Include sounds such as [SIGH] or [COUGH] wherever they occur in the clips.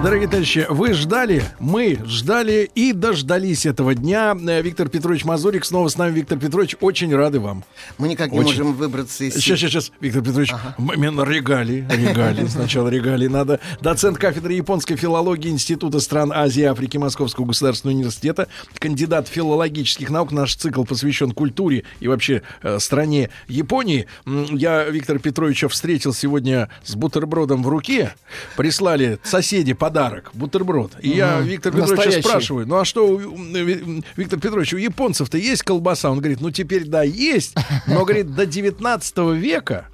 Дорогие товарищи, вы ждали, мы ждали и дождались этого дня. Э, Виктор Петрович Мазурик снова с нами. Виктор Петрович, очень рады вам. Мы никак не Очень. можем выбраться из... Сейчас, сейчас, сейчас, Виктор Петрович, момент регалии, регалии, сначала регалии надо. Доцент кафедры японской филологии Института стран Азии и Африки Московского государственного университета, кандидат филологических наук. Наш цикл посвящен культуре и вообще э, стране Японии. Я Виктора Петровича встретил сегодня с бутербродом в руке. Прислали соседи подарок, бутерброд. И я Виктор Настоящий. спрашиваю, ну а что, Ви- Виктор Петрович, у японцев-то есть колбаса? Он говорит, ну теперь да, есть. Но, говорит, до 19 века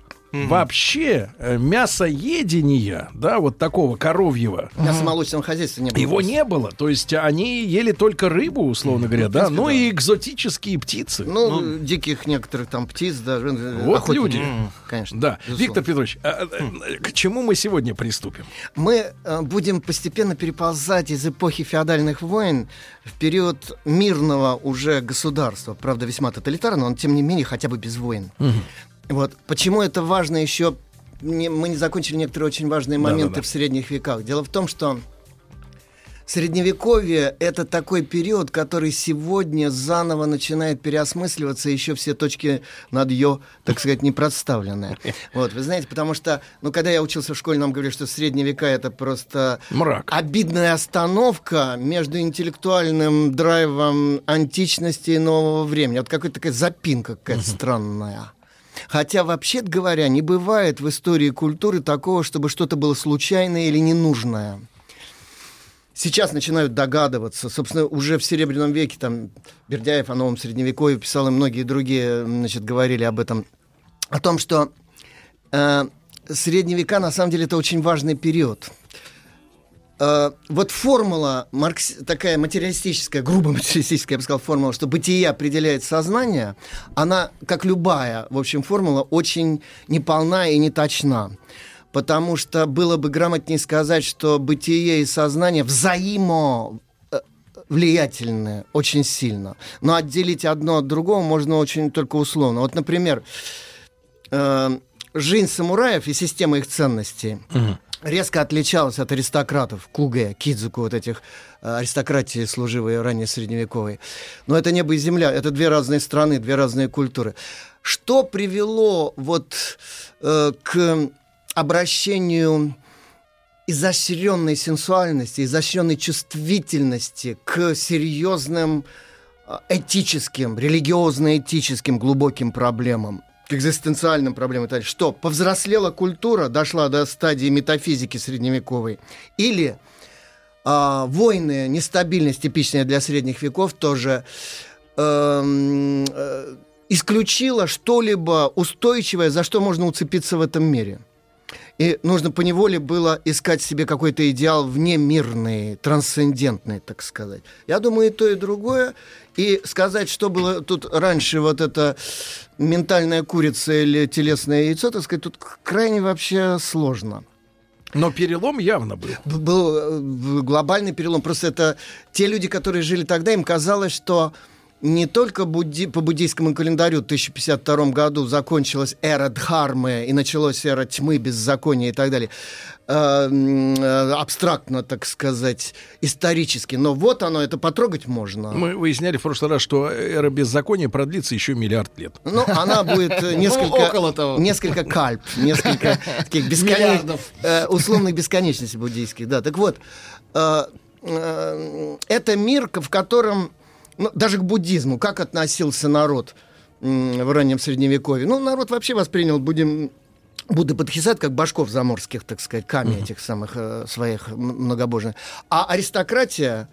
вообще э, мясоедения, да, вот такого коровьего, У нас молочного хозяйства не было. его не было. То есть они ели только рыбу, условно говоря, да, ну и экзотические птицы. Ну, диких некоторых там птиц даже. э, Вот охотники. люди. Конечно. Да, безусловно. Виктор Петрович, а, а, к чему мы сегодня приступим? Мы э, будем постепенно переползать из эпохи феодальных войн в период мирного уже государства. Правда, весьма тоталитарного, но тем не менее хотя бы без войн. Вот. Почему это важно еще... мы не закончили некоторые очень важные моменты Да-да-да. в средних веках. Дело в том, что Средневековье — это такой период, который сегодня заново начинает переосмысливаться, еще все точки над «ё», так сказать, не представлены. [LAUGHS] Вот, вы знаете, потому что, ну, когда я учился в школе, нам говорили, что средние века — это просто Мрак. обидная остановка между интеллектуальным драйвом античности и нового времени. Вот какая-то такая запинка какая-то странная. Хотя, вообще говоря, не бывает в истории культуры такого, чтобы что-то было случайное или ненужное. Сейчас начинают догадываться. Собственно, уже в Серебряном веке там Бердяев о новом Средневековье писал, и многие другие значит, говорили об этом. О том, что э, Средние века, на самом деле, это очень важный период. Э, вот формула, маркс... такая материалистическая, грубо [LAUGHS] материалистическая, я бы сказал, формула, что бытие определяет сознание, она, как любая, в общем, формула, очень неполна и неточна. Потому что было бы грамотнее сказать, что бытие и сознание взаимо э, влиятельны очень сильно. Но отделить одно от другого можно очень только условно. Вот, например, э, жизнь самураев и система их ценностей резко отличалась от аристократов, кугэ, кидзуку, вот этих э, аристократии служивые ранее средневековые. Но это небо и земля, это две разные страны, две разные культуры. Что привело вот э, к обращению изощренной сенсуальности, изощренной чувствительности к серьезным э, этическим, религиозно-этическим глубоким проблемам, к экзистенциальным проблемам и. Что, повзрослела культура, дошла до стадии метафизики средневековой? Или а, войны, нестабильность, типичная для средних веков, тоже эм, э, исключила что-либо устойчивое, за что можно уцепиться в этом мире? И нужно поневоле было искать себе какой-то идеал внемирный, трансцендентный, так сказать. Я думаю, и то, и другое. И сказать, что было тут раньше, вот это ментальная курица или телесное яйцо, так сказать, тут крайне вообще сложно. Но перелом явно был. Был э, глобальный перелом. Просто это те люди, которые жили тогда, им казалось, что не только будди- по буддийскому календарю в 1052 году закончилась эра Дхармы и началась эра тьмы, беззакония и так далее. Э, э, абстрактно, так сказать, исторически. Но вот оно, это потрогать можно. Мы выясняли в прошлый раз, что эра беззакония продлится еще миллиард лет. Ну, она будет э, [LAUGHS] несколько, около того. несколько кальп, несколько таких бесконечных, условных бесконечностей буддийских. Да, так вот, это мир, в котором, ну, даже к буддизму, как относился народ в раннем средневековье? Ну, народ вообще воспринял будем Будда Бодхисаттв как башков заморских, так сказать, камень этих самых э, своих многобожных. А аристократия,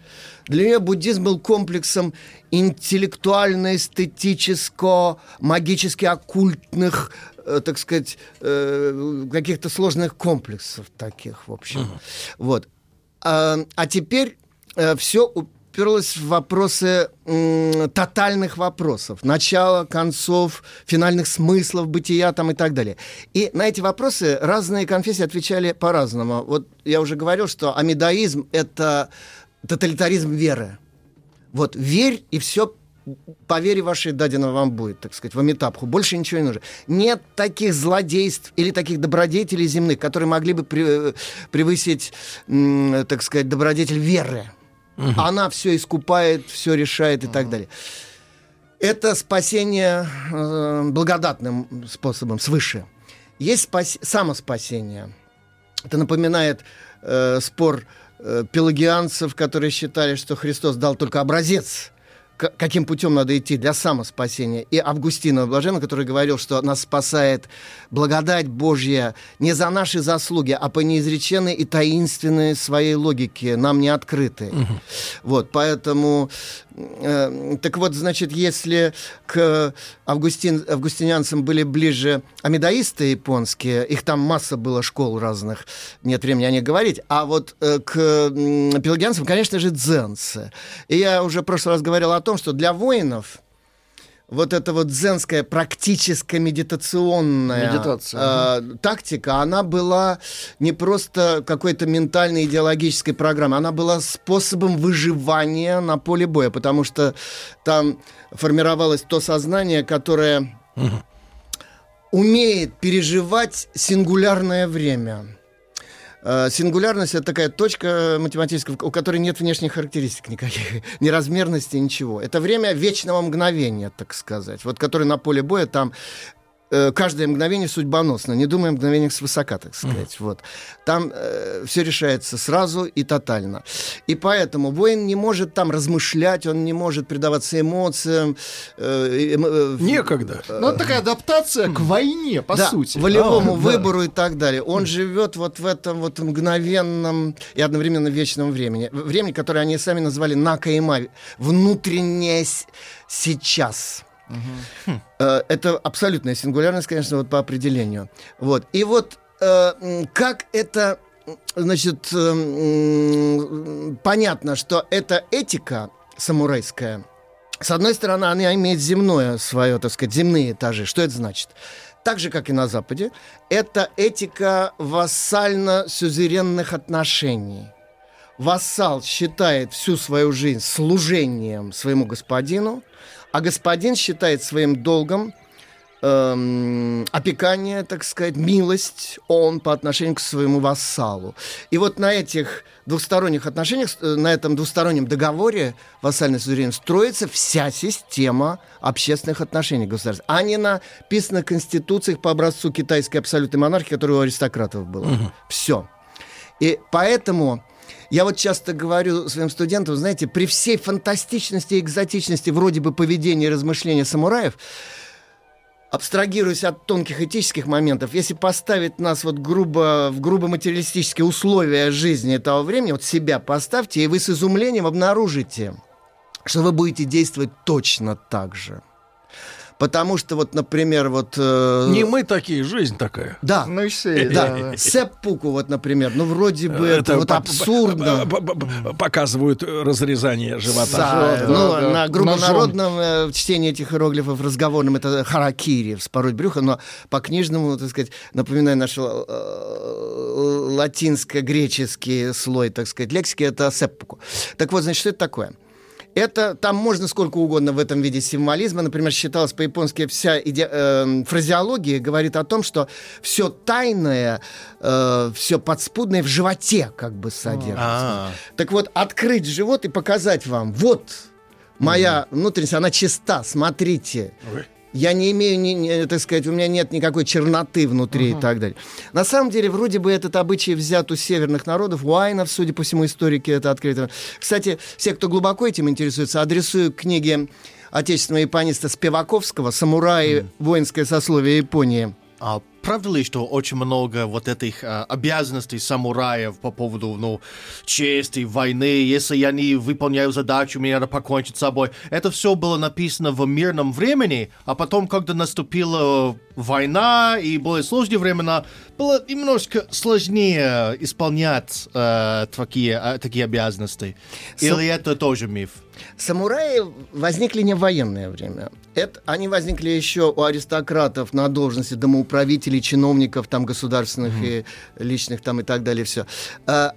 для нее буддизм был комплексом интеллектуально-эстетическо, магически оккультных, э, так сказать, э, каких-то сложных комплексов таких, в общем. Вот. А, а теперь все уперлась в вопросы м, тотальных вопросов. Начала, концов, финальных смыслов бытия там и так далее. И на эти вопросы разные конфессии отвечали по-разному. Вот я уже говорил, что амидаизм — это тоталитаризм веры. Вот верь, и все по вере вашей дадено вам будет, так сказать, в Амитабху. Больше ничего не нужно. Нет таких злодейств или таких добродетелей земных, которые могли бы э, превысить, так сказать, добродетель веры. Угу. Она все искупает, все решает и угу. так далее. Это спасение э, благодатным способом, свыше. Есть спас... самоспасение. Это напоминает э, спор э, пелагианцев, которые считали, что Христос дал только образец каким путем надо идти для самоспасения. И Августина Блаженного, который говорил, что нас спасает благодать Божья не за наши заслуги, а по неизреченной и таинственной своей логике, нам не открытой. Угу. Вот, поэтому так вот, значит, если к августин, августинянцам были ближе амидаисты японские, их там масса было школ разных, нет времени о них говорить, а вот э, к пелагианцам, конечно же, дзенцы. И я уже в прошлый раз говорил о том, что для воинов вот эта вот дзенская практическая медитационная э, тактика, она была не просто какой-то ментальной идеологической программой, она была способом выживания на поле боя, потому что там формировалось то сознание, которое угу. умеет переживать сингулярное время. Э, сингулярность это такая точка математическая, у которой нет внешних характеристик никаких, [LAUGHS] ни размерности, ничего. Это время вечного мгновения, так сказать. Вот который на поле боя там каждое мгновение судьбоносно, не думая о мгновениях свысока, так сказать. Mm. Вот. Там э, все решается сразу и тотально. И поэтому воин не может там размышлять, он не может предаваться эмоциям. Э, э, Некогда. Э, ну, это такая адаптация к войне, по да, сути. волевому а, выбору да. и так далее. Он mm. живет вот в этом вот мгновенном и одновременно вечном времени. Времени, которое они сами назвали накаима, внутреннее сейчас. Угу. Это абсолютная сингулярность, конечно, вот по определению. Вот. И вот э, как это, значит, э, понятно, что это этика самурайская. С одной стороны, она имеет земное свое, так сказать, земные этажи. Что это значит? так же, как и на Западе, это этика вассально-сюзеренных отношений. Вассал считает всю свою жизнь служением своему господину, а господин считает своим долгом эм, опекание, так сказать, милость он по отношению к своему вассалу. И вот на этих двухсторонних отношениях, э, на этом двустороннем договоре вассальной суверенности строится вся система общественных отношений государств, а не на писанных конституциях по образцу китайской абсолютной монархии, которая у аристократов была. Угу. Все. И поэтому я вот часто говорю своим студентам, знаете, при всей фантастичности и экзотичности вроде бы поведения и размышления самураев, абстрагируясь от тонких этических моментов, если поставить нас вот грубо, в грубо материалистические условия жизни этого времени, вот себя поставьте, и вы с изумлением обнаружите, что вы будете действовать точно так же. Потому что вот, например, вот... Э, Не мы такие, жизнь такая. Да. Ну и все. Да. да. Сеппуку вот, например, ну вроде бы это, это вот абсурдно. Показывают разрезание живота. Да, ну, да, на грубонародном э, чтении этих иероглифов разговорным это харакири, вспороть брюхо, но по книжному, так сказать, напоминаю наш э, латинско-греческий слой, так сказать, лексики, это сеппуку. Так вот, значит, что это такое? Это там можно сколько угодно в этом виде символизма. Например, считалось по-японски вся иде, э, фразеология говорит о том, что все тайное, э, все подспудное в животе как бы содержится. А-а-а. Так вот, открыть живот и показать вам, вот моя внутренность, она чиста, смотрите. Ой я не имею, ни, ни, так сказать, у меня нет никакой черноты внутри uh-huh. и так далее. На самом деле, вроде бы этот обычай взят у северных народов, у айнов, судя по всему, историки это открыто. Кстати, все, кто глубоко этим интересуется, адресую книги отечественного япониста Спиваковского «Самураи. Mm. Воинское сословие Японии». А правда ли, что очень много вот этих а, обязанностей самураев по поводу, ну, чести, войны, если я не выполняю задачу, мне надо покончить с собой. Это все было написано в мирном времени, а потом, когда наступила война и более сложные времена, было немножко сложнее исполнять э, такие, э, такие обязанности. Или это тоже миф? Самураи возникли не в военное время. Это, они возникли еще у аристократов на должности домоуправителей, чиновников там государственных mm и личных там и так далее все.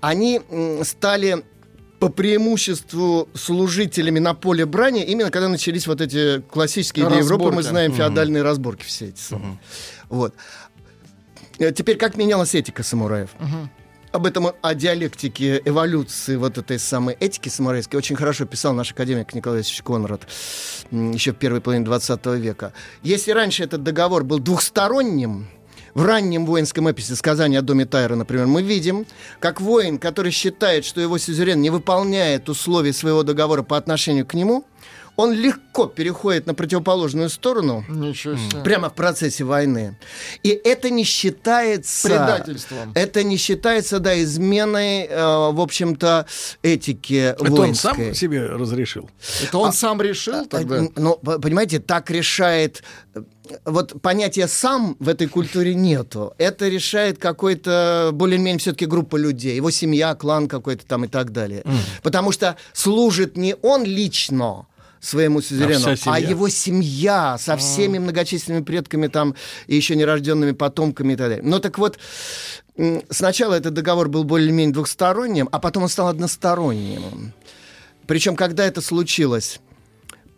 Они стали по преимуществу служителями на поле брани, именно когда начались вот эти классические для Европы, мы знаем mm феодальные разборки все эти. mm Вот. Э, теперь, как менялась этика самураев? mm об этом, о диалектике эволюции вот этой самой этики самурайской очень хорошо писал наш академик Николай Ильич Конрад еще в первой половине 20 века. Если раньше этот договор был двухсторонним, в раннем воинском эписе «Сказание о доме Тайра», например, мы видим, как воин, который считает, что его сюзерен не выполняет условий своего договора по отношению к нему, он легко переходит на противоположную сторону прямо в процессе войны. И это не считается... Предательством. Это не считается, да, изменой, э, в общем-то, этики это воинской. он сам себе разрешил? Это он а, сам решил а, тогда? Ну, понимаете, так решает вот понятия «сам» в этой культуре нету. Это решает какой-то, более-менее все-таки группа людей, его семья, клан какой-то там и так далее. Mm. Потому что служит не он лично, своему сюзерену, а, а его семья со а. всеми многочисленными предками там и еще нерожденными потомками и так далее. Ну так вот, сначала этот договор был более-менее двухсторонним, а потом он стал односторонним. Причем, когда это случилось?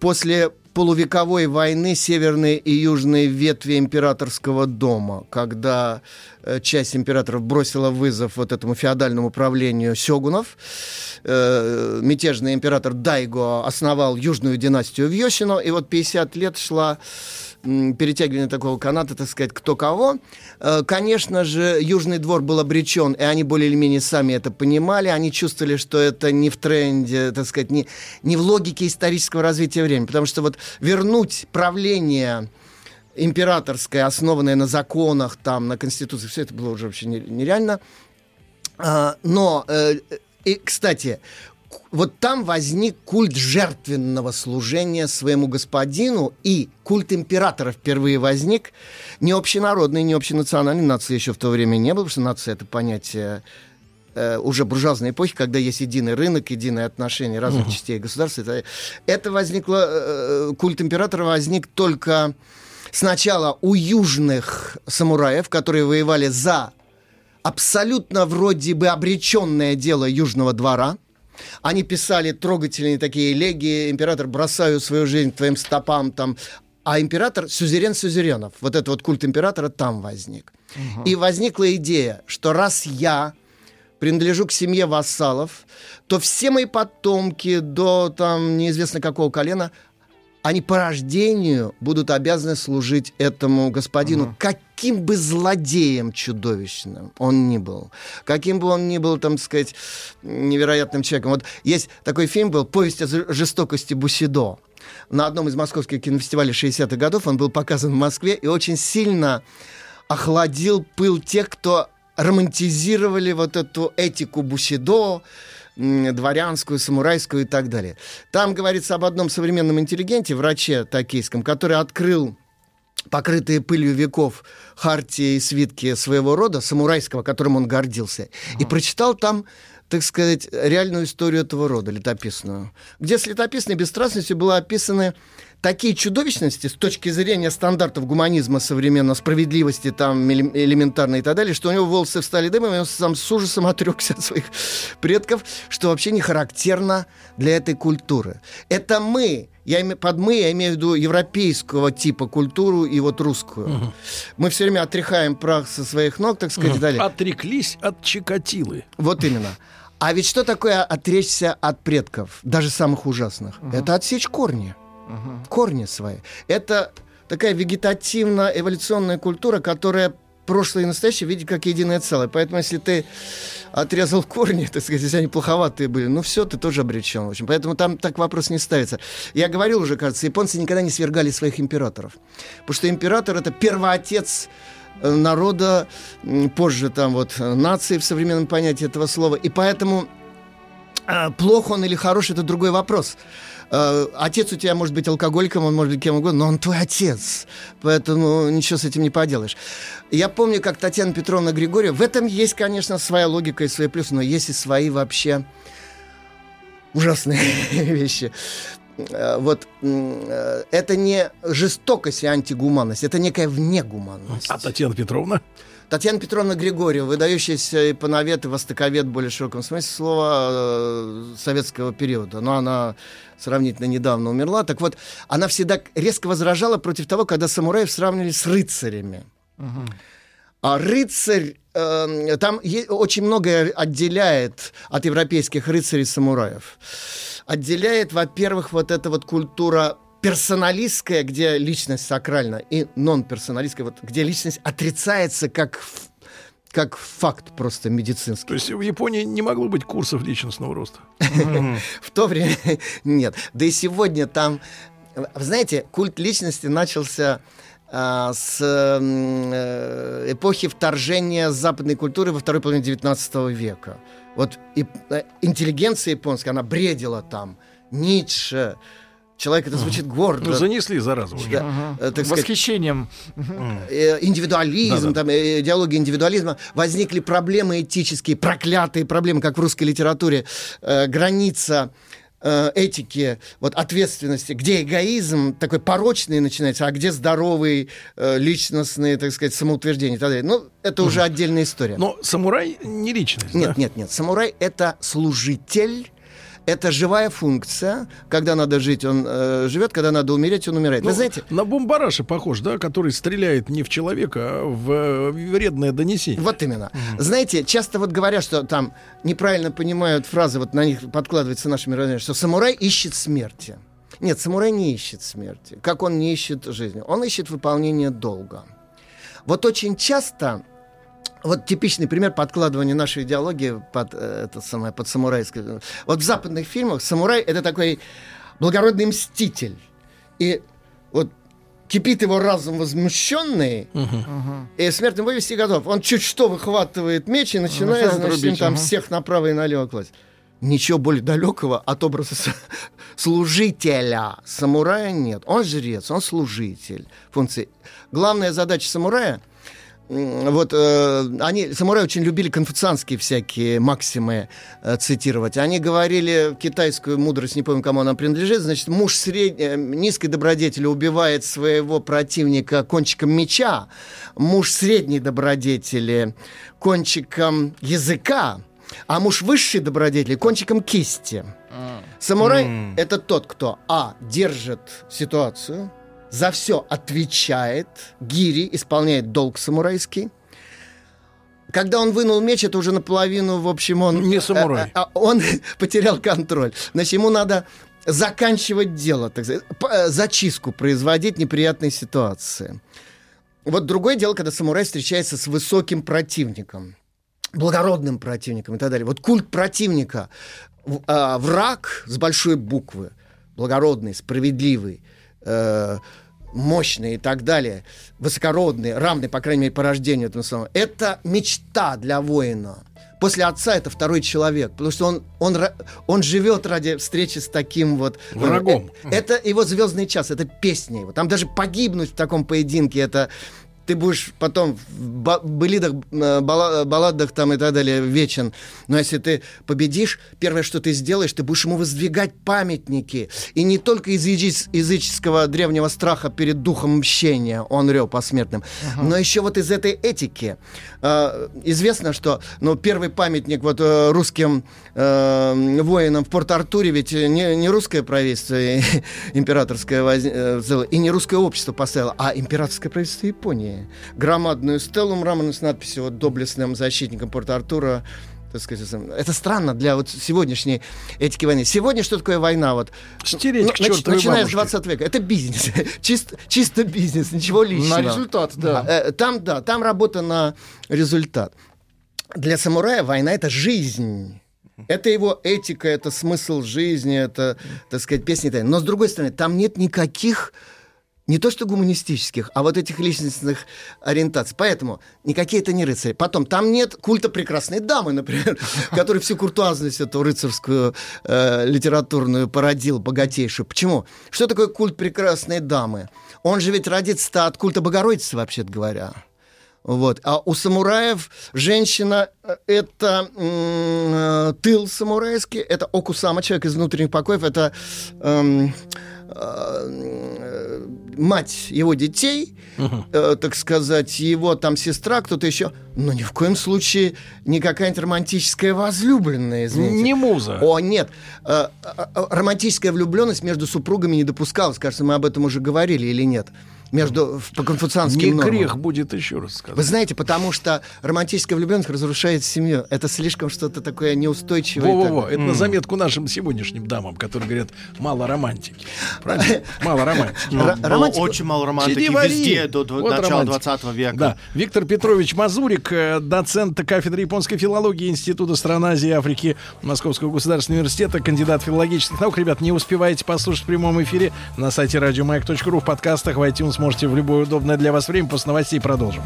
После полувековой войны северные и южные ветви императорского дома, когда э, часть императоров бросила вызов вот этому феодальному правлению сёгунов. Э, мятежный император Дайго основал южную династию в Йосино, и вот 50 лет шла перетягивание такого каната, так сказать, кто кого. Э, конечно же, Южный двор был обречен, и они более или менее сами это понимали. Они чувствовали, что это не в тренде, так сказать, не, не в логике исторического развития времени. Потому что вот вернуть правление императорское, основанное на законах, там, на конституции, все это было уже вообще нереально. А, но, э, и, кстати, вот там возник культ жертвенного служения своему господину, и культ императора впервые возник. Не общенародный, не общенациональный, нации еще в то время не было, потому что нация — это понятие э, уже буржуазной эпохи, когда есть единый рынок, единое отношение разных uh-huh. частей государства. Это, это возникло, э, культ императора возник только сначала у южных самураев, которые воевали за абсолютно вроде бы обреченное дело Южного двора — они писали трогательные такие элегии. Император, бросаю свою жизнь твоим стопам, там, а император сюзерен сюзеренов. Вот этот вот культ императора там возник. Угу. И возникла идея, что раз я принадлежу к семье вассалов, то все мои потомки до там неизвестно какого колена они по рождению будут обязаны служить этому господину, угу. Каким бы злодеем чудовищным он ни был, каким бы он ни был, там сказать, невероятным человеком. Вот есть такой фильм был «Повесть о жестокости Бусидо». На одном из московских кинофестивалей 60-х годов он был показан в Москве и очень сильно охладил пыл тех, кто романтизировали вот эту этику Бусидо, дворянскую, самурайскую и так далее. Там говорится об одном современном интеллигенте, враче токийском, который открыл покрытые пылью веков хартии и свитки своего рода, самурайского, которым он гордился, uh-huh. и прочитал там так сказать, реальную историю этого рода, летописную, где с летописной бесстрастностью было описаны такие чудовищности с точки зрения стандартов гуманизма современного, справедливости там элементарной и так далее, что у него волосы встали дымом, и он сам с ужасом [LAUGHS] отрекся от своих предков, что вообще не характерно для этой культуры. Это мы, я име, под мы я имею в виду европейского типа культуру и вот русскую. Угу. Мы все время отряхаем прах со своих ног, так сказать, угу. далее. Отреклись от Чикатилы. Вот именно. А ведь что такое отречься от предков, даже самых ужасных? Угу. Это отсечь корни угу. корни свои. Это такая вегетативно-эволюционная культура, которая прошлое и настоящее видит как единое целое. Поэтому, если ты отрезал корни, [LAUGHS] так сказать, если они плоховатые были, ну все, ты тоже обречен. В общем. Поэтому там так вопрос не ставится. Я говорил уже, кажется, японцы никогда не свергали своих императоров. Потому что император — это первоотец э, народа, позже там вот э, нации в современном понятии этого слова. И поэтому э, плох он или хорош, это другой вопрос. Э, Отец у тебя может быть алкоголиком, он может быть кем угодно, но он твой отец. Поэтому ничего с этим не поделаешь. Я помню, как Татьяна Петровна Григорьева, в этом есть, конечно, своя логика и свои плюсы, но есть и свои вообще ужасные [LAUGHS] вещи. Э, Вот э, это не жестокость и антигуманность, это некая внегуманность. А Татьяна Петровна? Татьяна Петровна Григорьева, выдающаяся ипановед и востоковед в более широком смысле слова э, советского периода. Но она сравнительно недавно умерла. Так вот, она всегда резко возражала против того, когда самураев сравнивали с рыцарями. А рыцарь, э, там очень многое отделяет от европейских рыцарей самураев. Отделяет, во-первых, вот эта вот культура персоналистская, где личность сакральна, и нон-персоналистская, вот, где личность отрицается как, как факт просто медицинский. То есть в Японии не могло быть курсов личностного роста. [LAUGHS] В то время [LAUGHS] нет. Да и сегодня там, знаете, культ личности начался а, с э, эпохи вторжения западной культуры во второй половине 19 века. Вот э, интеллигенция японская, она бредила там. Ницше. Человек это звучит гордо. Ну, занесли заразу. уже. Да, э, так сказать, Восхищением. э, индивидуализм, там, э, идеология индивидуализма, возникли проблемы этические, проклятые проблемы, как в русской литературе, э, граница этики, вот ответственности, где эгоизм такой порочный начинается, а где здоровый, личностный, так сказать, самоутверждение и так далее. Ну, это уже отдельная история. Но самурай не личность. Нет, да? нет, нет. Самурай это служитель. Это живая функция. Когда надо жить, он э, живет, когда надо умереть, он умирает. Ну, Вы знаете, На бомбараша похож, да, который стреляет не в человека, а в э, вредное донесение. Вот именно. Знаете, часто вот говорят, что там неправильно понимают фразы, вот на них подкладывается наше мировоззрение, что самурай ищет смерти. Нет, самурай не ищет смерти. Как он не ищет жизни? Он ищет выполнение долга. Вот очень часто, вот типичный пример подкладывания нашей идеологии под, э, это самое, под самурайское. Вот в западных фильмах самурай это такой благородный мститель. И вот кипит его разум возмущенный, и смертно вывести готов. Он чуть что выхватывает меч и начинает, Начинает значит, рубить, там ага. всех направо и налево класть. Ничего более далекого от образа служителя самурая нет. Он жрец, он служитель функции. Главная задача самурая вот э, они, самураи очень любили конфуцианские всякие максимы э, цитировать. Они говорили китайскую мудрость, не помню, кому она принадлежит, значит, муж сред... э, низкой добродетели убивает своего противника кончиком меча, муж средней добродетели кончиком языка, а муж высшей добродетели кончиком кисти. Самурай это тот, кто а держит ситуацию, за все отвечает, гири исполняет долг самурайский. Когда он вынул меч, это уже наполовину, в общем, он... Не самурай. а, а, он [LAUGHS] потерял контроль. Значит, ему надо заканчивать дело, так сказать, э, зачистку производить неприятной ситуации. Вот другое дело, когда самурай встречается с высоким противником, благородным противником и так далее. Вот культ противника, враг с большой буквы, благородный, справедливый, э, мощный и так далее, высокородный, равный, по крайней мере, по рождению этому самому. Это мечта для воина. После отца это второй человек, потому что он, он, он живет ради встречи с таким вот Врагом. Э, Это его звездный час, это песня его. Там даже погибнуть в таком поединке, это ты будешь потом в былидах, э, бала- балладах там и так далее вечен. Но если ты победишь, первое, что ты сделаешь, ты будешь ему воздвигать памятники. И не только из язычес- языческого древнего страха перед духом мщения, он рел посмертным, но еще вот из этой этики. Э, известно, что ну, первый памятник вот э, русским э, воинам в Порт-Артуре ведь не, не русское правительство и [LAUGHS] императорское воз- э, и не русское общество поставило, а императорское правительство Японии. Громадную стелу мраморную с надписью вот, «Доблестным защитником Порт-Артура». Так сказать, это странно для вот сегодняшней этики войны. Сегодня что такое война? Вот, Стереть Ну, к нач- начиная бабушке. с 20 века. Это бизнес. [LAUGHS] чисто, чисто бизнес, ничего личного. На результат, да. Э, Там, да, там работа на результат. Для самурая война — это жизнь. Это его этика, это смысл жизни, это, так сказать, песни. Но, с другой стороны, там нет никаких не то что гуманистических, а вот этих личностных ориентаций. Поэтому никакие это не рыцари. Потом, там нет культа прекрасной дамы, например, [LAUGHS] который всю куртуазность эту рыцарскую э, литературную породил, богатейшую. Почему? Что такое культ прекрасной дамы? Он же ведь родится от культа Богородицы, вообще-то говоря. Вот. А у самураев женщина э, — это э, тыл самурайский, это окусама, человек из внутренних покоев, это эм, э, мать его детей, uh-huh. э, так сказать, его там сестра, кто-то еще. Но ни в коем случае не какая-нибудь романтическая возлюбленная, извините. Не муза. О, нет. Э, э, романтическая влюбленность между супругами не допускалась. Кажется, мы об этом уже говорили или нет между по конфуцианским Не нормам. грех будет еще раз сказать. Вы знаете, потому что романтическая влюбленность разрушает семью. Это слишком что-то такое неустойчивое. Во-во-во, так. это на заметку нашим сегодняшним дамам, которые говорят, мало романтики. Правильно? [LAUGHS] Мало романтики. Ну, очень мало романтики везде до начала романтика. 20 века. Да. Виктор Петрович Мазурик, э, доцент кафедры японской филологии Института стран Азии и Африки Московского государственного университета, кандидат филологических наук. Ребят, не успеваете послушать в прямом эфире на сайте радиомаяк.ру в подкастах, в iTunes сможете в любое удобное для вас время. После новостей продолжим.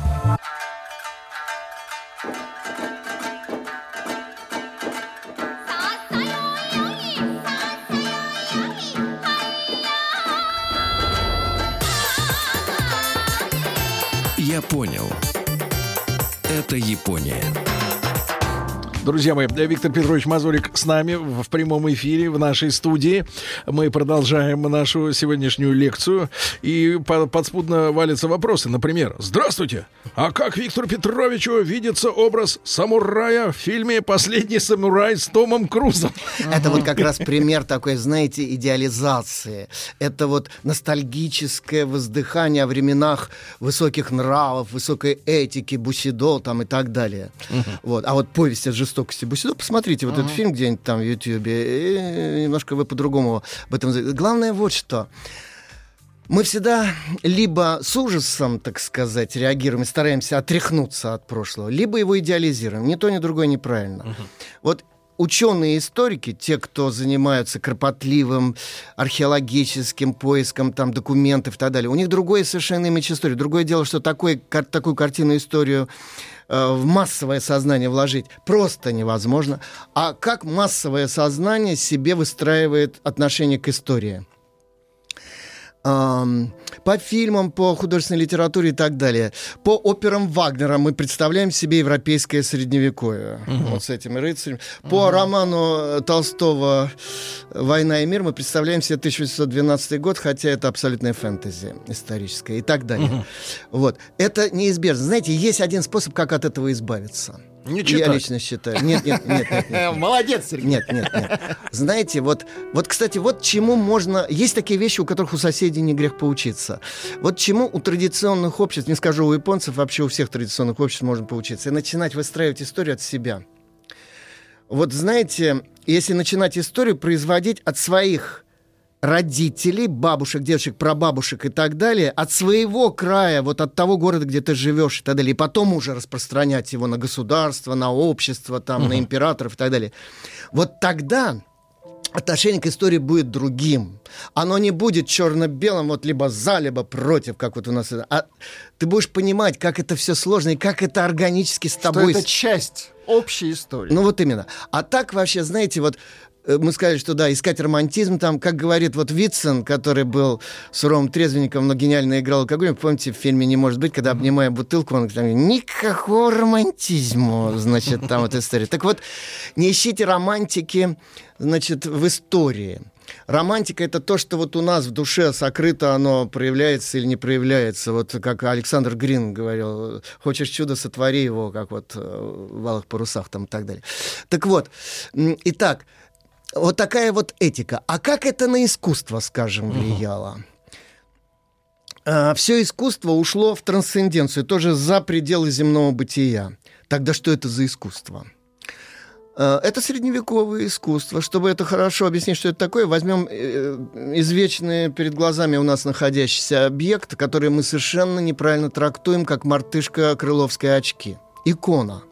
Друзья мои, Виктор Петрович Мазурик с нами в прямом эфире в нашей студии. Мы продолжаем нашу сегодняшнюю лекцию. И по- подспудно валятся вопросы. Например, «Здравствуйте! А как Виктору Петровичу видится образ самурая в фильме «Последний самурай» с Томом Крузом?» Это вот как раз пример такой, знаете, идеализации. Это вот ностальгическое воздыхание о временах высоких нравов, высокой этики, бусидо там и так далее. Вот. А вот повесть о жестокости бусидо, посмотрите вот этот фильм где-нибудь там в Ютьюбе, немножко вы по-другому об этом... Главное вот что. Мы всегда либо с ужасом, так сказать, реагируем и стараемся отряхнуться от прошлого, либо его идеализируем. Ни то, ни другое неправильно. Вот ученые и историки, те, кто занимаются кропотливым археологическим поиском там, документов и так далее, у них другое совершенно имидж истории. Другое дело, что такой, кар- такую картинную историю э, в массовое сознание вложить просто невозможно. А как массовое сознание себе выстраивает отношение к истории? По фильмам, по художественной литературе и так далее. По операм Вагнера мы представляем себе европейское средневековье. Вот с этими рыцарями. По роману э, Толстого «Война и мир» мы представляем себе 1812 год, хотя это абсолютная фэнтези историческая и так далее. Вот. Это неизбежно. Знаете, есть один способ, как от этого избавиться. Не Я читать. лично считаю. Нет, нет, нет, нет, нет. Молодец, Сергей. Нет, нет, нет. Знаете, вот, вот, кстати, вот чему можно... Есть такие вещи, у которых у соседей не грех поучиться. Вот чему у традиционных обществ, не скажу у японцев, вообще у всех традиционных обществ можно поучиться. И начинать выстраивать историю от себя. Вот знаете, если начинать историю производить от своих родителей, бабушек, дедушек, прабабушек и так далее, от своего края, вот от того города, где ты живешь и так далее, и потом уже распространять его на государство, на общество, там, на императоров и так далее. Вот тогда отношение к истории будет другим. Оно не будет черно-белым, вот либо за, либо против, как вот у нас. А ты будешь понимать, как это все сложно и как это органически с Что тобой это часть общей истории. ну вот именно. А так вообще, знаете, вот мы сказали, что да, искать романтизм, там, как говорит вот Витсон, который был суровым трезвенником, но гениально играл алкоголем, помните, в фильме «Не может быть», когда, обнимая бутылку, он там, никакого романтизма, значит, там вот история. Так вот, не ищите романтики, значит, в истории. Романтика это то, что вот у нас в душе сокрыто, оно проявляется или не проявляется. Вот как Александр Грин говорил, хочешь чудо, сотвори его, как вот э, в «Алых парусах» там и так далее. Так вот, итак, вот такая вот этика. А как это на искусство, скажем, влияло? все искусство ушло в трансценденцию, тоже за пределы земного бытия. Тогда что это за искусство? Э, Это средневековое искусство. Чтобы это хорошо объяснить, что это такое, возьмем э, извечный перед глазами у нас находящийся объект, который мы совершенно неправильно трактуем, как мартышка крыловской очки. Икона.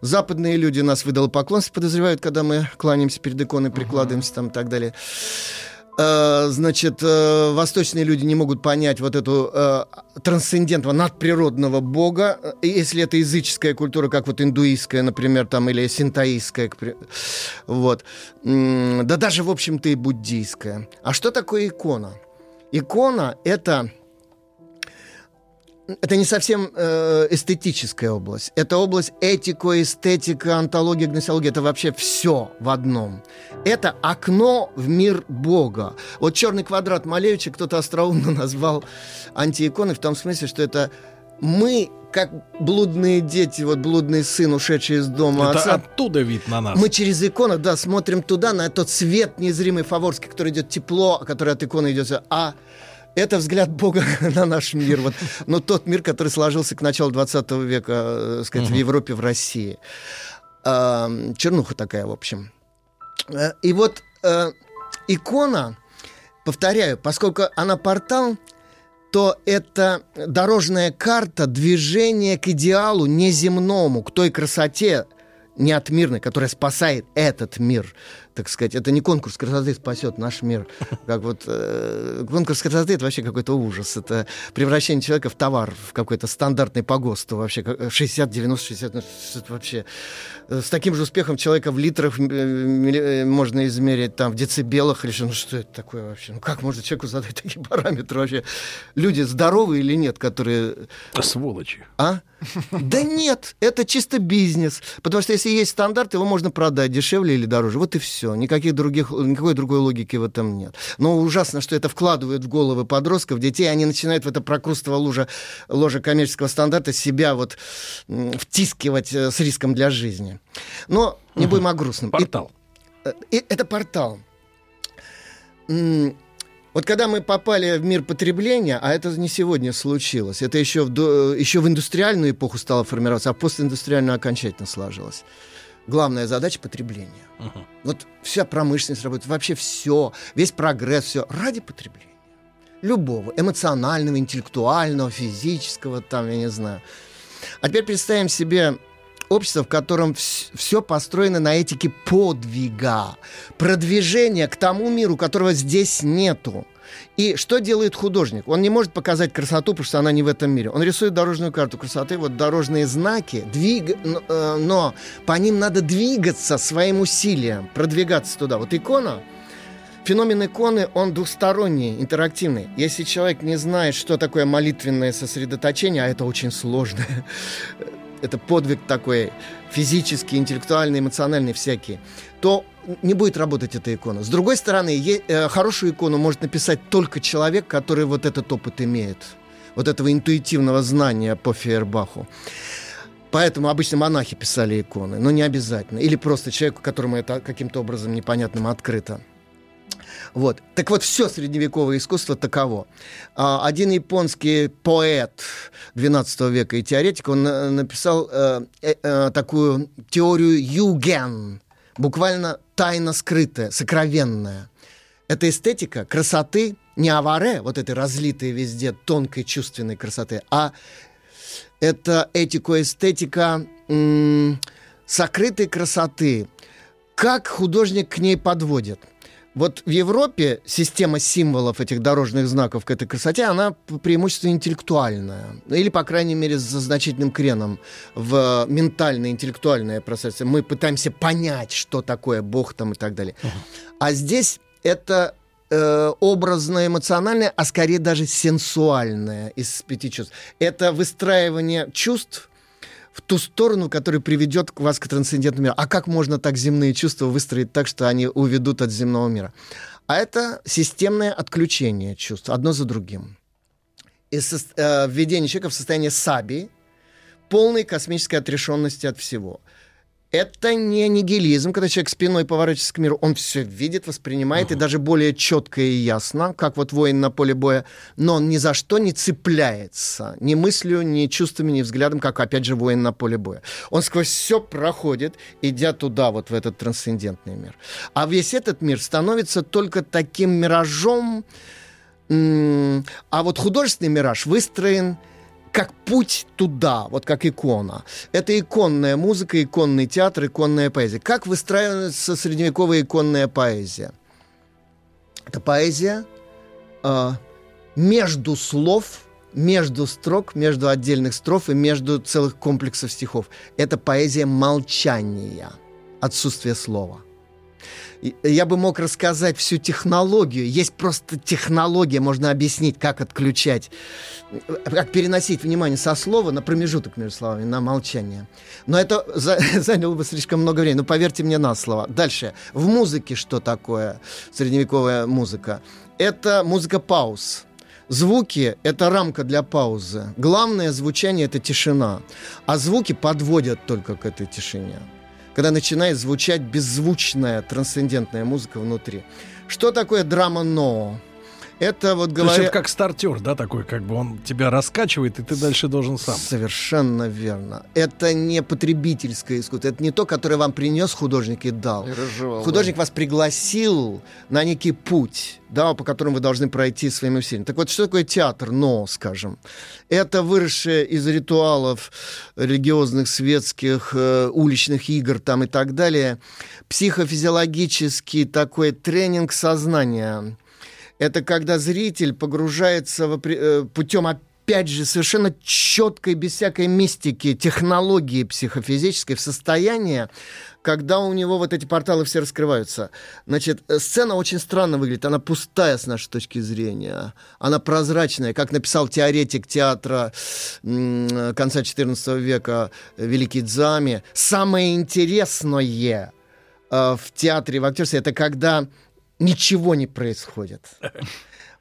Западные люди нас выдало поклонство, подозревают, когда мы кланяемся перед иконой, прикладываемся там и так далее. Э, значит, э, восточные люди не могут понять вот эту э, трансцендентного, надприродного бога, если это языческая культура, как вот индуистская, например, там, или синтаистская, вот. Да даже, в общем-то, и буддийская. А что такое икона? Икона — это это не совсем э, эстетическая область. Это область этико, эстетика, антология, гносеология. Это вообще все в одном. Это окно в мир Бога. Вот черный квадрат Малевича кто-то остроумно [LAUGHS] назвал антииконой в том смысле, что это мы, как блудные дети, вот блудный сын, ушедший из дома Это отца, оттуда вид на нас. мы через икону, да, смотрим туда, на тот свет незримый фаворский, который идет тепло, который от иконы идет. А это взгляд Бога [LAUGHS] на наш мир. Вот, но тот мир, который сложился к началу 20 века, э, сказать, в Европе, в России. А, чернуха такая, в общем. Э, И вот э, икона, повторяю, поскольку она портал, то это дорожная карта движения к идеалу неземному, к той красоте неотмирной, которая спасает этот мир. Так сказать, это не конкурс красоты спасет наш мир. [LAUGHS] Как вот э, конкурс красоты это вообще какой-то ужас. Это превращение человека в товар, в какой-то стандартный по ГОСТу вообще. как- 60, 90, 60, ну, что это вообще. Э, С таким же успехом человека в литрах э, э, можно измерить, там, в децибелах или что. Ну что это такое вообще? Ну как можно человеку задать [LAUGHS] такие параметры вообще? Люди здоровые или нет, которые Сволочи. а? Да нет, это чисто бизнес. Потому что если есть стандарт, его можно продать дешевле или дороже. Вот и все. Никаких других, никакой другой логики в этом нет. Но ужасно, что это вкладывают в головы подростков, детей, они начинают в это прокрустово лужа, ложа коммерческого стандарта себя вот втискивать э, с риском для жизни. Но не будем о грустном. И- Портал. Э, и это портал. Вот когда мы попали в мир потребления, а это не сегодня случилось, это еще в, до- еще в индустриальную эпоху стало формироваться, а в постиндустриальную окончательно сложилось. Главная задача потребления. Вот вся промышленность работает, вообще все, весь прогресс, все ради потребления. Любого, эмоционального, интеллектуального, физического, там, я не знаю. А теперь представим себе общество, в котором все построено на этике подвига, продвижения к тому миру, которого здесь нету. И что делает художник? Он не может показать красоту, потому что она не в этом мире. Он рисует дорожную карту красоты, вот дорожные знаки, двиг... но, э, но по ним надо двигаться своим усилием, продвигаться туда. Вот икона, Феномен иконы, он двусторонний, интерактивный. Если человек не знает, что такое молитвенное сосредоточение, а это очень сложно, [LAUGHS] это подвиг такой физический, интеллектуальный, эмоциональный всякий, то не будет работать эта икона. С другой стороны, е- э, хорошую икону может написать только человек, который вот этот опыт имеет, вот этого интуитивного знания по Фейербаху. Поэтому обычно монахи писали иконы, но не обязательно. Или просто человеку, которому это каким-то образом непонятным открыто. Вот. Так вот, все средневековое искусство таково. А, Один японский поэт XII века и теоретик, он э, написал э, э, такую теорию юген, буквально тайно скрытая, сокровенная. Это эстетика красоты, не аваре, вот этой разлитой везде тонкой чувственной красоты, а это этико-эстетика м, сокрытой красоты. Как художник к ней подводит? Вот в Европе система символов этих дорожных знаков к этой красоте, она преимущественно интеллектуальная. Или, по крайней мере, со значительным креном в ментальное, интеллектуальное пространство. Мы пытаемся понять, что такое Бог там и так далее. А здесь это э, образное, эмоциональное, а скорее даже сенсуальное из пяти чувств. Это выстраивание чувств в ту сторону, которая приведет вас к трансцендентному миру. А как можно так земные чувства выстроить так, что они уведут от земного мира? А это системное отключение чувств, одно за другим. И сос- э, введение человека в состояние саби, полной космической отрешенности от всего. Это не нигилизм, когда человек спиной поворачивается к миру, он все видит, воспринимает, и даже более четко и ясно, как вот воин на поле боя, но он ни за что не цепляется, ни мыслью, ни чувствами, ни взглядом, как, опять же, воин на поле боя. Он сквозь все проходит, идя туда, вот в этот трансцендентный мир. А весь этот мир становится только таким миражом, а вот художественный мираж выстроен как путь туда, вот как икона. Это иконная музыка, иконный театр, иконная поэзия. Как выстраивается средневековая иконная поэзия? Это поэзия э, между слов, между строк, между отдельных строф и между целых комплексов стихов. Это поэзия молчания, отсутствие слова. И Я бы мог рассказать всю технологию. Есть просто технология, можно объяснить, как отключать, как переносить внимание со слова на промежуток между словами, на молчание. Но это за- [LAUGHS] заняло бы слишком много времени. Ну, поверьте мне на слово. Дальше. В музыке что такое средневековая музыка? Это музыка пауз. Звуки — это рамка для паузы. Главное звучание — это тишина. А звуки подводят только к этой тишине когда начинает звучать беззвучная трансцендентная музыка внутри. Что такое драма но? Это вот То есть говоря... это как стартер, да, такой, как бы он тебя раскачивает, и ты дальше должен сам. Совершенно верно. Это не потребительское искусство. Это не то, которое вам принес художник и дал. И разжевал, Художник вас пригласил на некий путь, да, по которому вы должны пройти своими усилиями. Так вот, что такое театр, но, скажем? Это выросшее из ритуалов религиозных, светских, э, уличных игр там и так далее, психофизиологический такой тренинг сознания. Это когда зритель погружается в э, путем опять же, совершенно четкой, без всякой мистики, технологии психофизической в состояние, когда у него вот эти порталы все раскрываются. Значит, э, сцена очень странно выглядит. Она пустая с нашей точки зрения. Она прозрачная, как написал теоретик театра м, конца XIV века э, Великий Дзами. Самое интересное э, в театре, в актерстве, это когда ничего не происходит.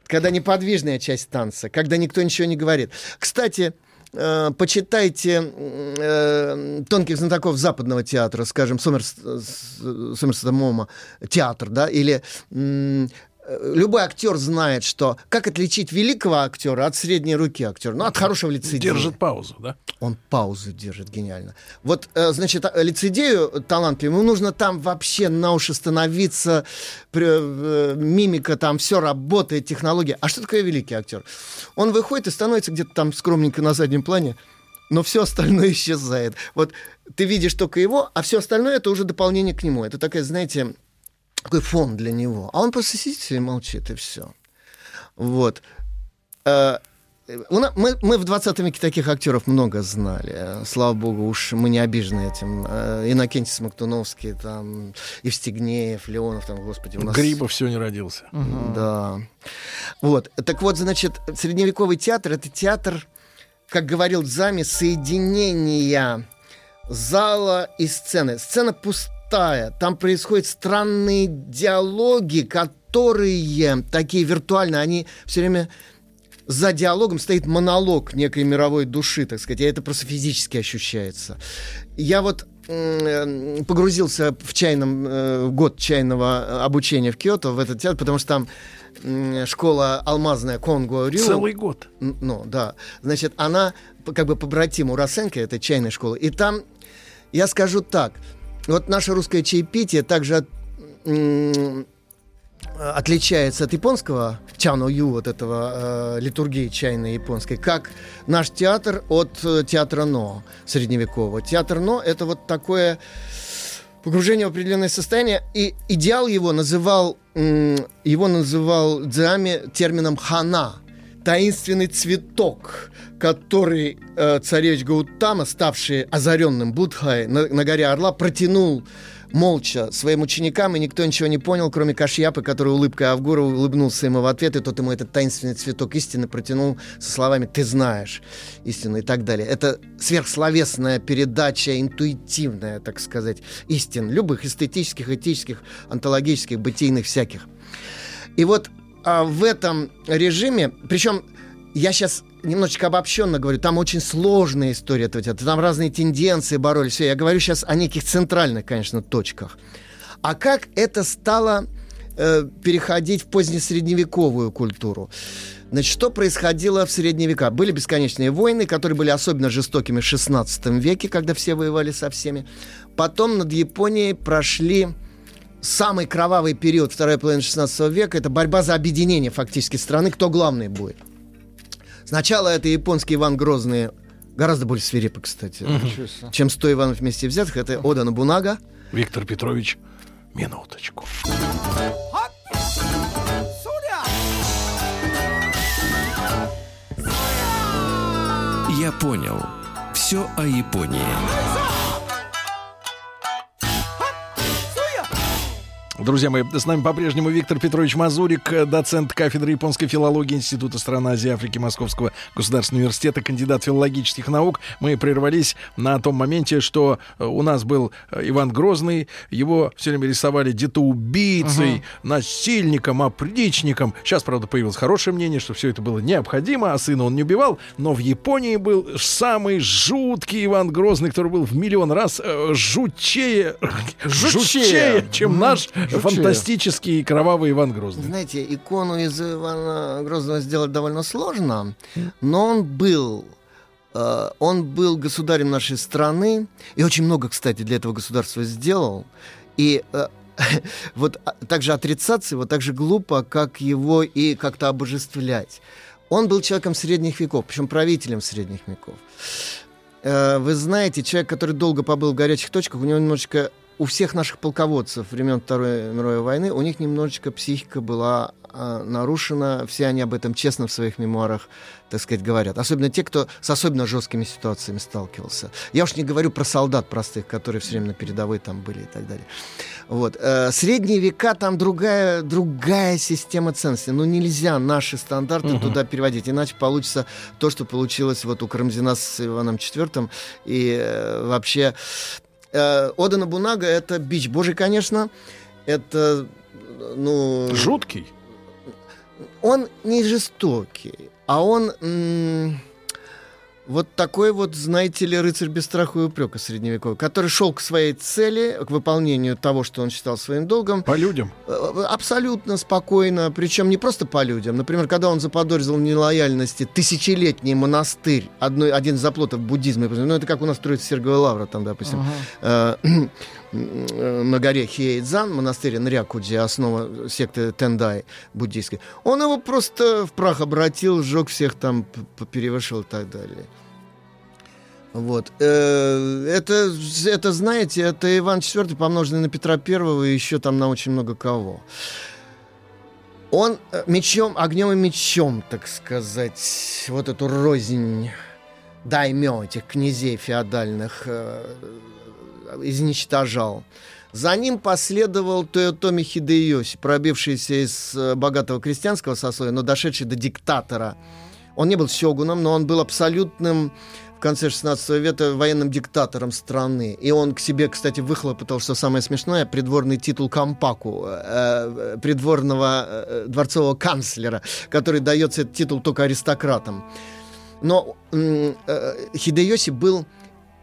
Когда неподвижная часть танца, когда никто ничего не говорит. Кстати, э, почитайте э, тонких знатоков западного театра, скажем, Сомерс, с- Сомерсета Мома, театр, да, или э, любой актер знает, что как отличить великого актера от средней руки актера, ну, от хорошего лицедея. Держит паузу, да? Он паузу держит гениально. Вот, э, значит, а, лицедею талантливому нужно там вообще на уши становиться, э, мимика там, все работает, технология. А что такое великий актер? Он выходит и становится где-то там скромненько на заднем плане, но все остальное [LAUGHS] исчезает. Вот ты видишь только его, а все остальное это уже дополнение к нему. Это такая, знаете, такой фон для него. А он просто сидит и молчит, и все. Вот. Э, мы, мы в 20 веке таких актеров много знали. Слава богу, уж мы не обижены этим. Э, Иннокентий Смоктуновский, там, Евстигнеев, Леонов, там, господи, у нас... Грибов все не родился. Да. Вот. Так вот, значит, средневековый театр — это театр, как говорил Зами, соединения зала и сцены. Сцена пустая. Там происходят странные диалоги, которые такие виртуальные. Они все время за диалогом стоит монолог некой мировой души, так сказать, и это просто физически ощущается. Я вот э, погрузился в чайном э, год чайного обучения в Киото в этот театр, потому что там школа алмазная Конго Рю. Целый год. Ну, да. Значит, она как бы побратим у Росенко, этой чайной школы. И там, я скажу так, вот наше русское чаепитие также от- м, отличается от японского чано ю, вот этого э, литургии чайной японской, как наш театр от э, театра но средневекового. Театр но это вот такое погружение в определенное состояние, и идеал его называл, его называл Дзами термином хана, таинственный цветок, который э, царевич Гаутама, ставший озаренным Будхой на, на горе Орла, протянул молча своим ученикам, и никто ничего не понял, кроме Кашьяпы, который улыбкой Авгура улыбнулся ему в ответ, и тот ему этот таинственный цветок истины протянул со словами «ты знаешь истину» и так далее. Это сверхсловесная передача, интуитивная, так сказать, истин, любых эстетических, этических, онтологических, бытийных всяких. И вот а, в этом режиме, причем я сейчас немножечко обобщенно говорю, там очень сложная история там разные тенденции боролись, все, я говорю сейчас о неких центральных, конечно, точках. А как это стало э, переходить в позднесредневековую культуру? Значит, что происходило в средние века? Были бесконечные войны, которые были особенно жестокими в 16 веке, когда все воевали со всеми. Потом над Японией прошли самый кровавый период второй половины 16 века это борьба за объединение фактически страны, кто главный будет. Сначала это японские Иван Грозные, гораздо более свирепы, кстати, mm-hmm. чем 100 Иванов вместе взятых. Это Ода Набунага. Виктор Петрович, минуточку. Я понял. Все о Японии. Друзья мои, с нами по-прежнему Виктор Петрович Мазурик, э, доцент кафедры японской филологии Института стран Азии и Африки Московского государственного университета, кандидат филологических наук. Мы прервались на том моменте, что э, у нас был э, Иван Грозный, его все время рисовали детоубийцей, угу. насильником, опричником. Сейчас, правда, появилось хорошее мнение, что все это было необходимо, а сына он не убивал, но в Японии был самый жуткий Иван Грозный, который был в миллион раз жутчее, жутчее, чем наш фантастический кровавый Иван Грозный. Знаете, икону из Ивана Грозного сделать довольно сложно, но он был э, он был государем нашей страны и очень много, кстати, для этого государства сделал. И э, [LAUGHS] вот а, так же отрицаться его так же глупо, как его и как-то обожествлять. Он был человеком средних веков, причем правителем средних веков. Э, вы знаете, человек, который долго побыл в горячих точках, у него немножечко у всех наших полководцев времен Второй мировой войны, у них немножечко психика была э, нарушена. Все они об этом честно в своих мемуарах, так сказать, говорят. Особенно те, кто с особенно жесткими ситуациями сталкивался. Я уж не говорю про солдат простых, которые все время на передовой там были и так далее. Вот. Э, средние века там другая, другая система ценностей. Но ну, нельзя наши стандарты угу. туда переводить, иначе получится то, что получилось вот у Карамзина с Иваном IV. И э, вообще Э, Ода Набунага — это бич божий, конечно. Это, ну... Жуткий? Он не жестокий, а он... М- вот такой вот, знаете ли, рыцарь без страха и упрека средневековый, который шел к своей цели, к выполнению того, что он считал своим долгом. По людям? Э, абсолютно спокойно, причем не просто по людям. Например, когда он заподозрил в нелояльности тысячелетний монастырь, одной, один из заплотов буддизма, ну это как у нас строится Сергиева Лавра, там, допустим, uh-huh. [CLEARS THROAT] э, на горе Хиэйдзан, монастырь Нрякуджи, основа секты Тендай буддийской, он его просто в прах обратил, сжег всех там, перевышил и так далее. Вот. Э, это, это, знаете, это Иван IV, помноженный на Петра I и еще там на очень много кого. Он э, мечом, огнем и мечом, так сказать, вот эту рознь даймё, этих князей феодальных изничтожал. За ним последовал Тойотоми Хидеоси, пробившийся из богатого крестьянского сословия, но дошедший до диктатора. Он не был сёгуном, но он был абсолютным конце 16 века военным диктатором страны. И он к себе, кстати, выхлопотал, что самое смешное, придворный титул Кампаку, э, придворного э, дворцового канцлера, который дается этот титул только аристократам. Но э, Хидеоси был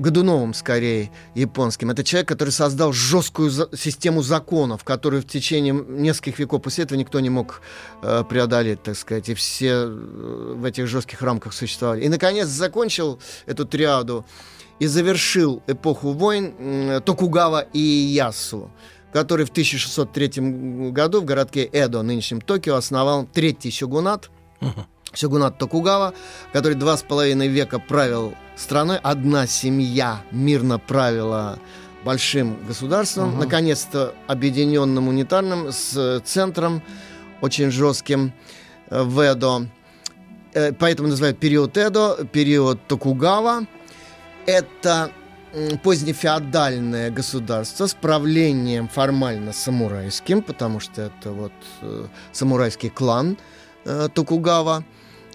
Годуновым, скорее, японским. Это человек, который создал жесткую за- систему законов, которую в течение нескольких веков после этого никто не мог э, преодолеть, так сказать. И все э, в этих жестких рамках существовали. И, наконец, закончил эту триаду и завершил эпоху войн э, Токугава и Ясу который в 1603 году в городке Эдо, нынешнем Токио, основал третий сёгунат, uh-huh. сёгунат Токугава, который два с половиной века правил страной. Одна семья мирно правила большим государством, угу. наконец-то объединенным унитарным, с центром очень жестким э, в Эдо. Э, поэтому называют период Эдо, период Токугава. Это позднефеодальное государство с правлением формально самурайским, потому что это вот э, самурайский клан э, Токугава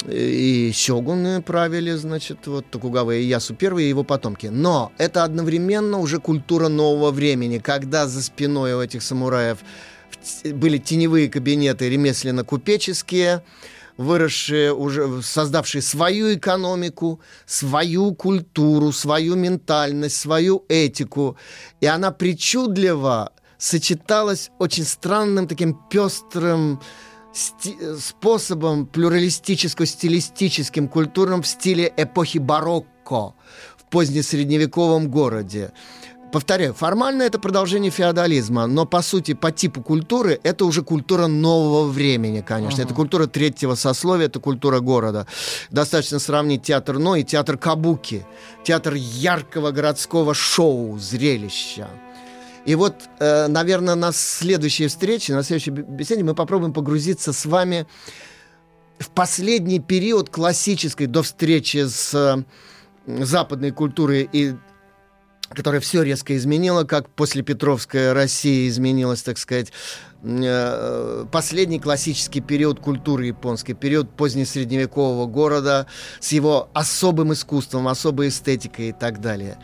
и сёгуны правили, значит, вот Токугава и Ясу первые и его потомки. Но это одновременно уже культура нового времени, когда за спиной у этих самураев были теневые кабинеты ремесленно-купеческие, выросшие, уже создавшие свою экономику, свою культуру, свою ментальность, свою этику. И она причудливо сочеталась очень странным таким пестрым способом плюралистическо-стилистическим, культурным в стиле эпохи барокко в позднесредневековом городе. Повторяю, формально это продолжение феодализма, но по сути, по типу культуры, это уже культура нового времени, конечно. Uh-huh. Это культура третьего сословия, это культура города. Достаточно сравнить театр Но и театр Кабуки. Театр яркого городского шоу, зрелища. И вот, э, наверное, на следующей встрече, на следующей беседе мы попробуем погрузиться с вами в последний период классической до встречи с западной культуры и которая все резко изменила, как после Петровская Россия изменилась, так сказать, э, последний классический период культуры японской, период позднесредневекового города с его особым искусством, особой эстетикой и так далее.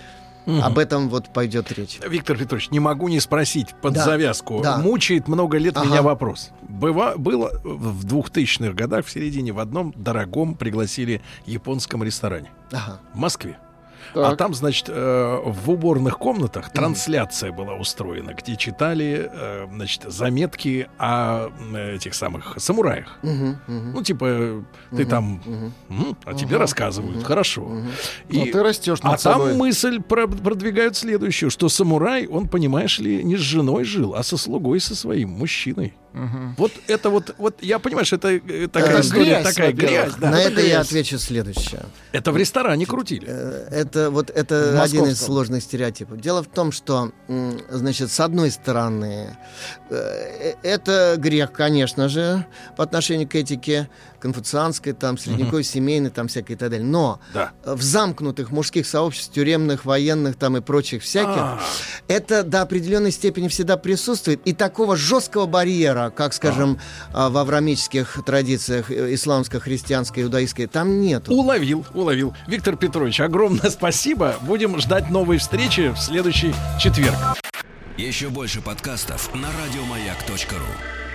Угу. Об этом вот пойдет речь. Виктор Петрович, не могу не спросить под Да, завязку. да. Мучает много лет Ага. меня вопрос. Быва, было в 2000-х годах, в середине, в одном дорогом пригласили японском ресторане Ага. в Москве. А Так. там, значит, э, в уборных комнатах трансляция была устроена, где читали, э, значит, заметки о этих самых самураях. Мгм, мгм. Ну, типа, ты там, мгм. м, а тебе рассказывают, хорошо. Но И- ты растешь а над там собой. мысль про- продвигают следующую, что самурай, он, понимаешь ли, не с женой жил, а со слугой, со своим мужчиной. Мгм. Вот это вот, вот я понимаю, что это э, такая Это история, грязь, такая грязь. да. На это это я грязь. отвечу следующее. Это в ресторане крутили. Э, Это вот это один из сложных стереотипов. Дело в том, что, значит, с одной стороны, э, это грех, конечно же, по отношению к этике конфуцианской, там, средневековой, семейной, там, всякой и так далее. Но Да. в замкнутых мужских сообществах, тюремных, военных, там, и прочих всяких, А. это до определенной степени всегда присутствует. И такого жесткого барьера, как, скажем, а, в аврамических традициях э, исламско-христианской, иудаистской, там нету. Уловил, уловил. Виктор Петрович, огромное [LAUGHS] спасибо. Будем ждать новой встречи в следующий четверг. Еще больше подкастов на радиомаяк.ру.